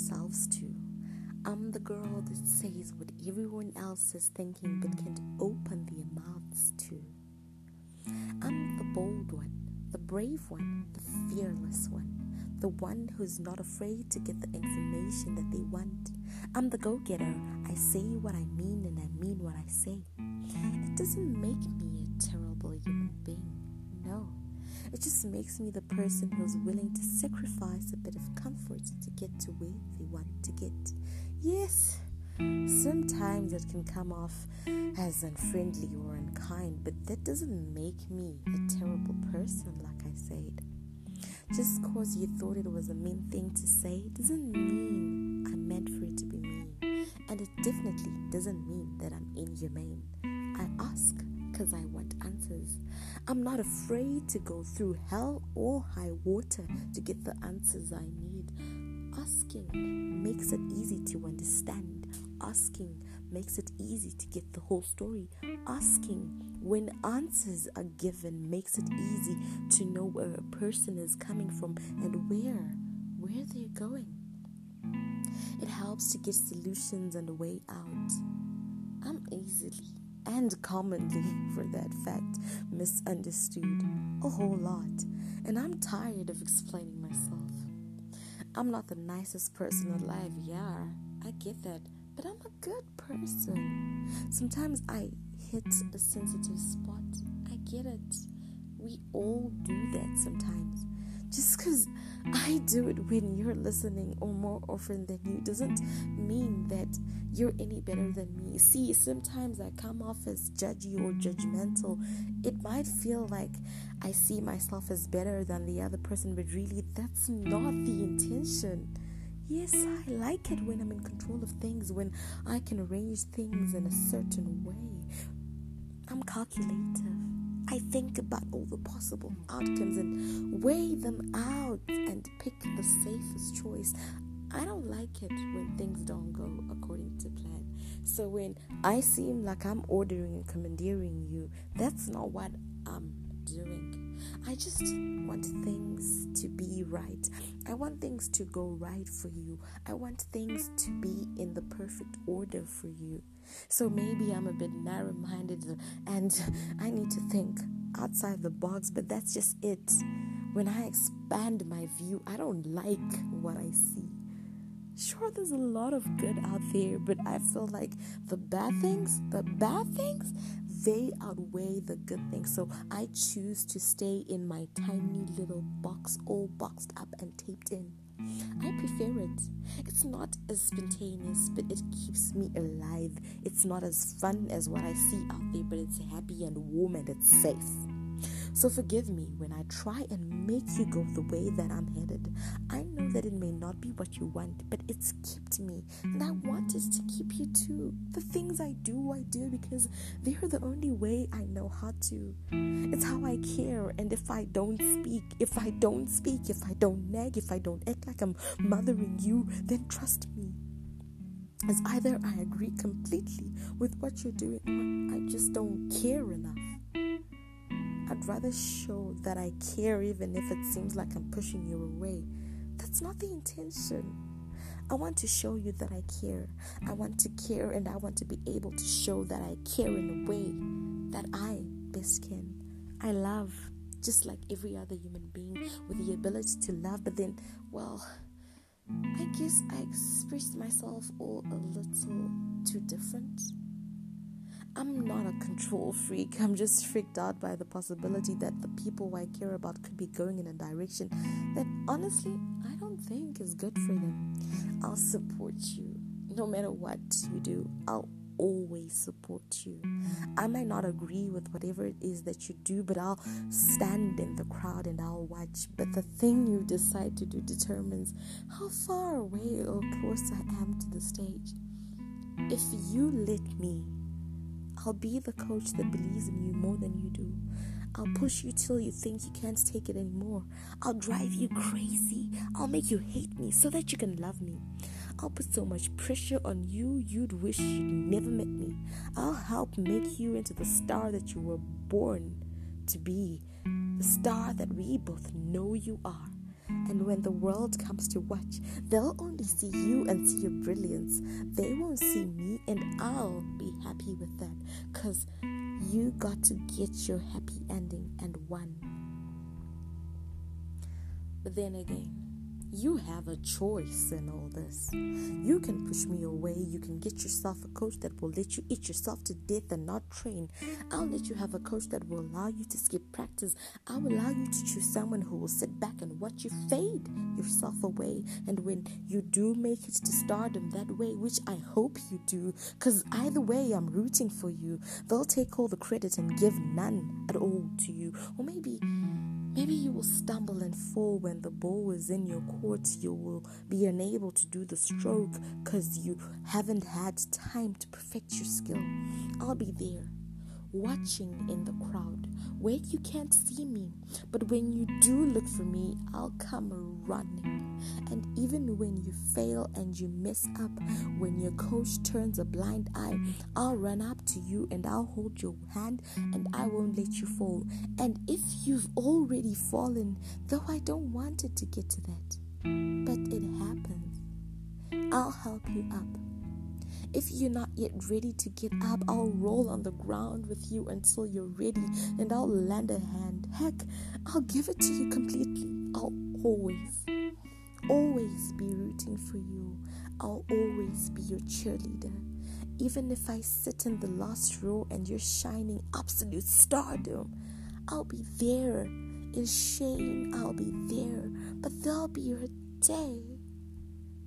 themselves to. I'm the girl that says what everyone else is thinking but can't open their mouths to. I'm the bold one, the brave one, the fearless one, the one who's not afraid to get the information that they want. I'm the go getter. I say what I mean and I mean what I say. It doesn't make me It just makes me the person who's willing to sacrifice a bit of comfort to get to where they want to get. Yes, sometimes it can come off as unfriendly or unkind, but that doesn't make me a terrible person, like I said. Just because you thought it was a mean thing to say doesn't mean I meant for it to be mean. And it definitely doesn't mean that I'm inhumane. I ask because I want answers. I'm not afraid to go through hell or high water to get the answers I need. Asking makes it easy to understand. Asking makes it easy to get the whole story. Asking when answers are given makes it easy to know where a person is coming from and where where they're going. It helps to get solutions and a way out. I'm easily and commonly, for that fact, misunderstood a whole lot, and I'm tired of explaining myself. I'm not the nicest person alive, yeah, I get that, but I'm a good person. Sometimes I hit a sensitive spot, I get it. We all do that sometimes. Just because I do it when you're listening or more often than you doesn't mean that you're any better than me. See, sometimes I come off as judgy or judgmental. It might feel like I see myself as better than the other person, but really that's not the intention. Yes, I like it when I'm in control of things, when I can arrange things in a certain way. I'm calculative. I think about all the possible outcomes and weigh them out and pick the safest choice. I don't like it when things don't go according to plan. So when I seem like I'm ordering and commandeering you, that's not what I'm doing. I just want things to be right. I want things to go right for you. I want things to be in the perfect order for you. So maybe I'm a bit narrow minded and I need to think outside the box, but that's just it. When I expand my view, I don't like what I see. Sure, there's a lot of good out there, but I feel like the bad things, the bad things, they outweigh the good things. So I choose to stay in my tiny little box, all boxed up and taped in. I prefer it. It's not as spontaneous, but it keeps me alive. It's not as fun as what I see out there, but it's happy and warm and it's safe. So forgive me when I try and make you go the way that I'm headed. I know that it may not be what you want, but it's kept me, and I want it to keep you too. The things I do, I do because they're the only way I know how to. It's how I care, and if I don't speak, if I don't speak, if I don't nag, if I don't act like I'm mothering you, then trust me. as either I agree completely with what you're doing or I just don't care enough. I'd rather show that I care even if it seems like I'm pushing you away. That's not the intention. I want to show you that I care. I want to care and I want to be able to show that I care in a way that I best can. I love just like every other human being with the ability to love, but then, well, I guess I expressed myself all a little too different. I'm not a control freak. I'm just freaked out by the possibility that the people I care about could be going in a direction that honestly I don't think is good for them. I'll support you no matter what you do. I'll always support you. I might not agree with whatever it is that you do, but I'll stand in the crowd and I'll watch. But the thing you decide to do determines how far away or close I am to the stage. If you let me I'll be the coach that believes in you more than you do. I'll push you till you think you can't take it anymore. I'll drive you crazy. I'll make you hate me so that you can love me. I'll put so much pressure on you you'd wish you'd never met me. I'll help make you into the star that you were born to be, the star that we both know you are. And when the world comes to watch, they'll only see you and see your brilliance. They won't see me, and I'll be happy with that. Because you got to get your happy ending and won. But then again, you have a choice in all this. You can push me away. You can get yourself a coach that will let you eat yourself to death and not train. I'll let you have a coach that will allow you to skip practice. I'll allow you to choose someone who will sit back and watch you fade yourself away. And when you do make it to stardom that way, which I hope you do, because either way, I'm rooting for you. They'll take all the credit and give none at all to you. Or maybe Maybe you will stumble and fall when the ball is in your court. You will be unable to do the stroke because you haven't had time to perfect your skill. I'll be there, watching in the crowd where you can't see me. But when you do look for me, I'll come running. And even when you fail and you mess up, when your coach turns a blind eye, I'll run up to you and I'll hold your hand and I won't let you fall. And if you've already fallen, though I don't want it to get to that, but it happens, I'll help you up. If you're not yet ready to get up, I'll roll on the ground with you until you're ready and I'll lend a hand. Heck, I'll give it to you completely. I'll always always be rooting for you. I'll always be your cheerleader. Even if I sit in the last row and you're shining absolute stardom, I'll be there. In shame, I'll be there. But there'll be a day,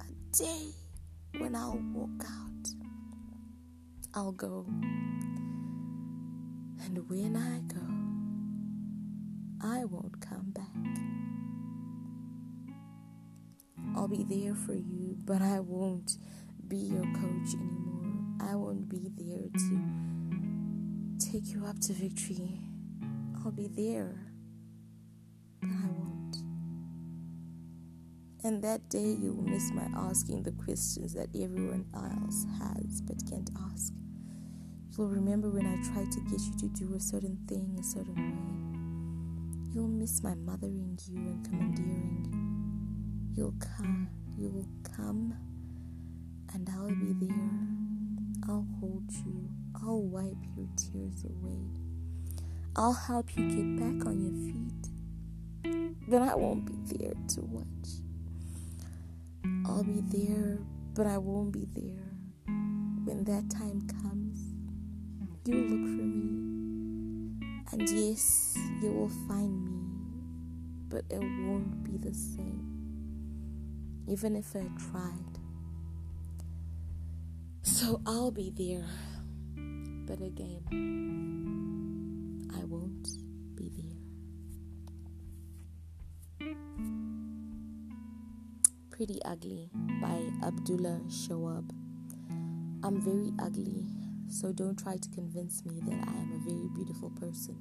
a day when I'll walk out. I'll go. And when I go, I won't come back. I'll be there for you, but I won't be your coach anymore. I won't be there to take you up to victory. I'll be there, but I won't. And that day you'll miss my asking the questions that everyone else has but can't ask. You'll remember when I tried to get you to do a certain thing a certain way. You'll miss my mothering you and commandeering you. You'll come, you will come, and I'll be there. I'll hold you, I'll wipe your tears away. I'll help you get back on your feet, but I won't be there to watch. I'll be there, but I won't be there. When that time comes, you'll look for me, and yes, you will find me, but it won't be the same even if I tried. So I'll be there. But again, I won't be there. Pretty Ugly by Abdullah Shoaib. I'm very ugly, so don't try to convince me that I am a very beautiful person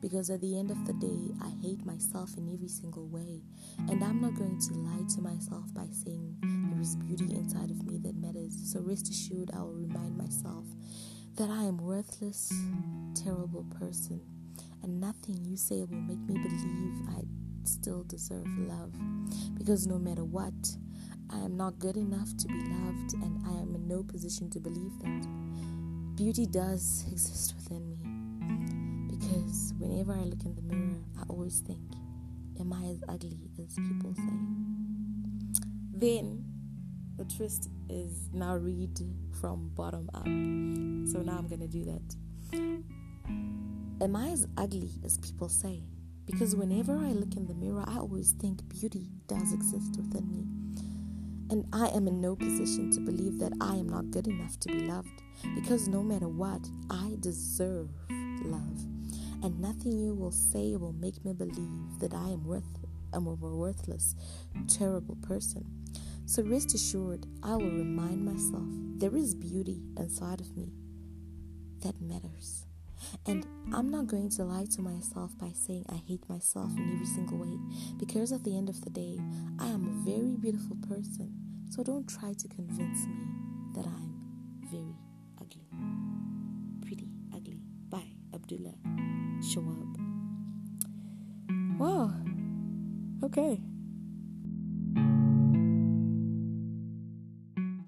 because at the end of the day, I hate myself in every single way. And I'm not going to lie to myself by saying there is beauty inside of me that matters. So rest assured, I will remind myself that I am worthless, terrible person, and nothing you say will make me believe I still deserve love. Because no matter what, I am not good enough to be loved, and I am in no position to believe that. Beauty does exist within me because whenever I look in the mirror, I always think, Am I as ugly as people say? Then the twist is now read from bottom up. So now I'm going to do that. Am I as ugly as people say? Because whenever I look in the mirror, I always think beauty does exist within me. And I am in no position to believe that I am not good enough to be loved. Because no matter what, I deserve love and nothing you will say will make me believe that I am worth am a worthless, terrible person. So rest assured, I will remind myself there is beauty inside of me that matters. And I'm not going to lie to myself by saying I hate myself in every single way because at the end of the day, I am a very beautiful person. So don't try to convince me that I'm very ugly. Pretty ugly. By, Abdullah Shoaib. Wow. Okay.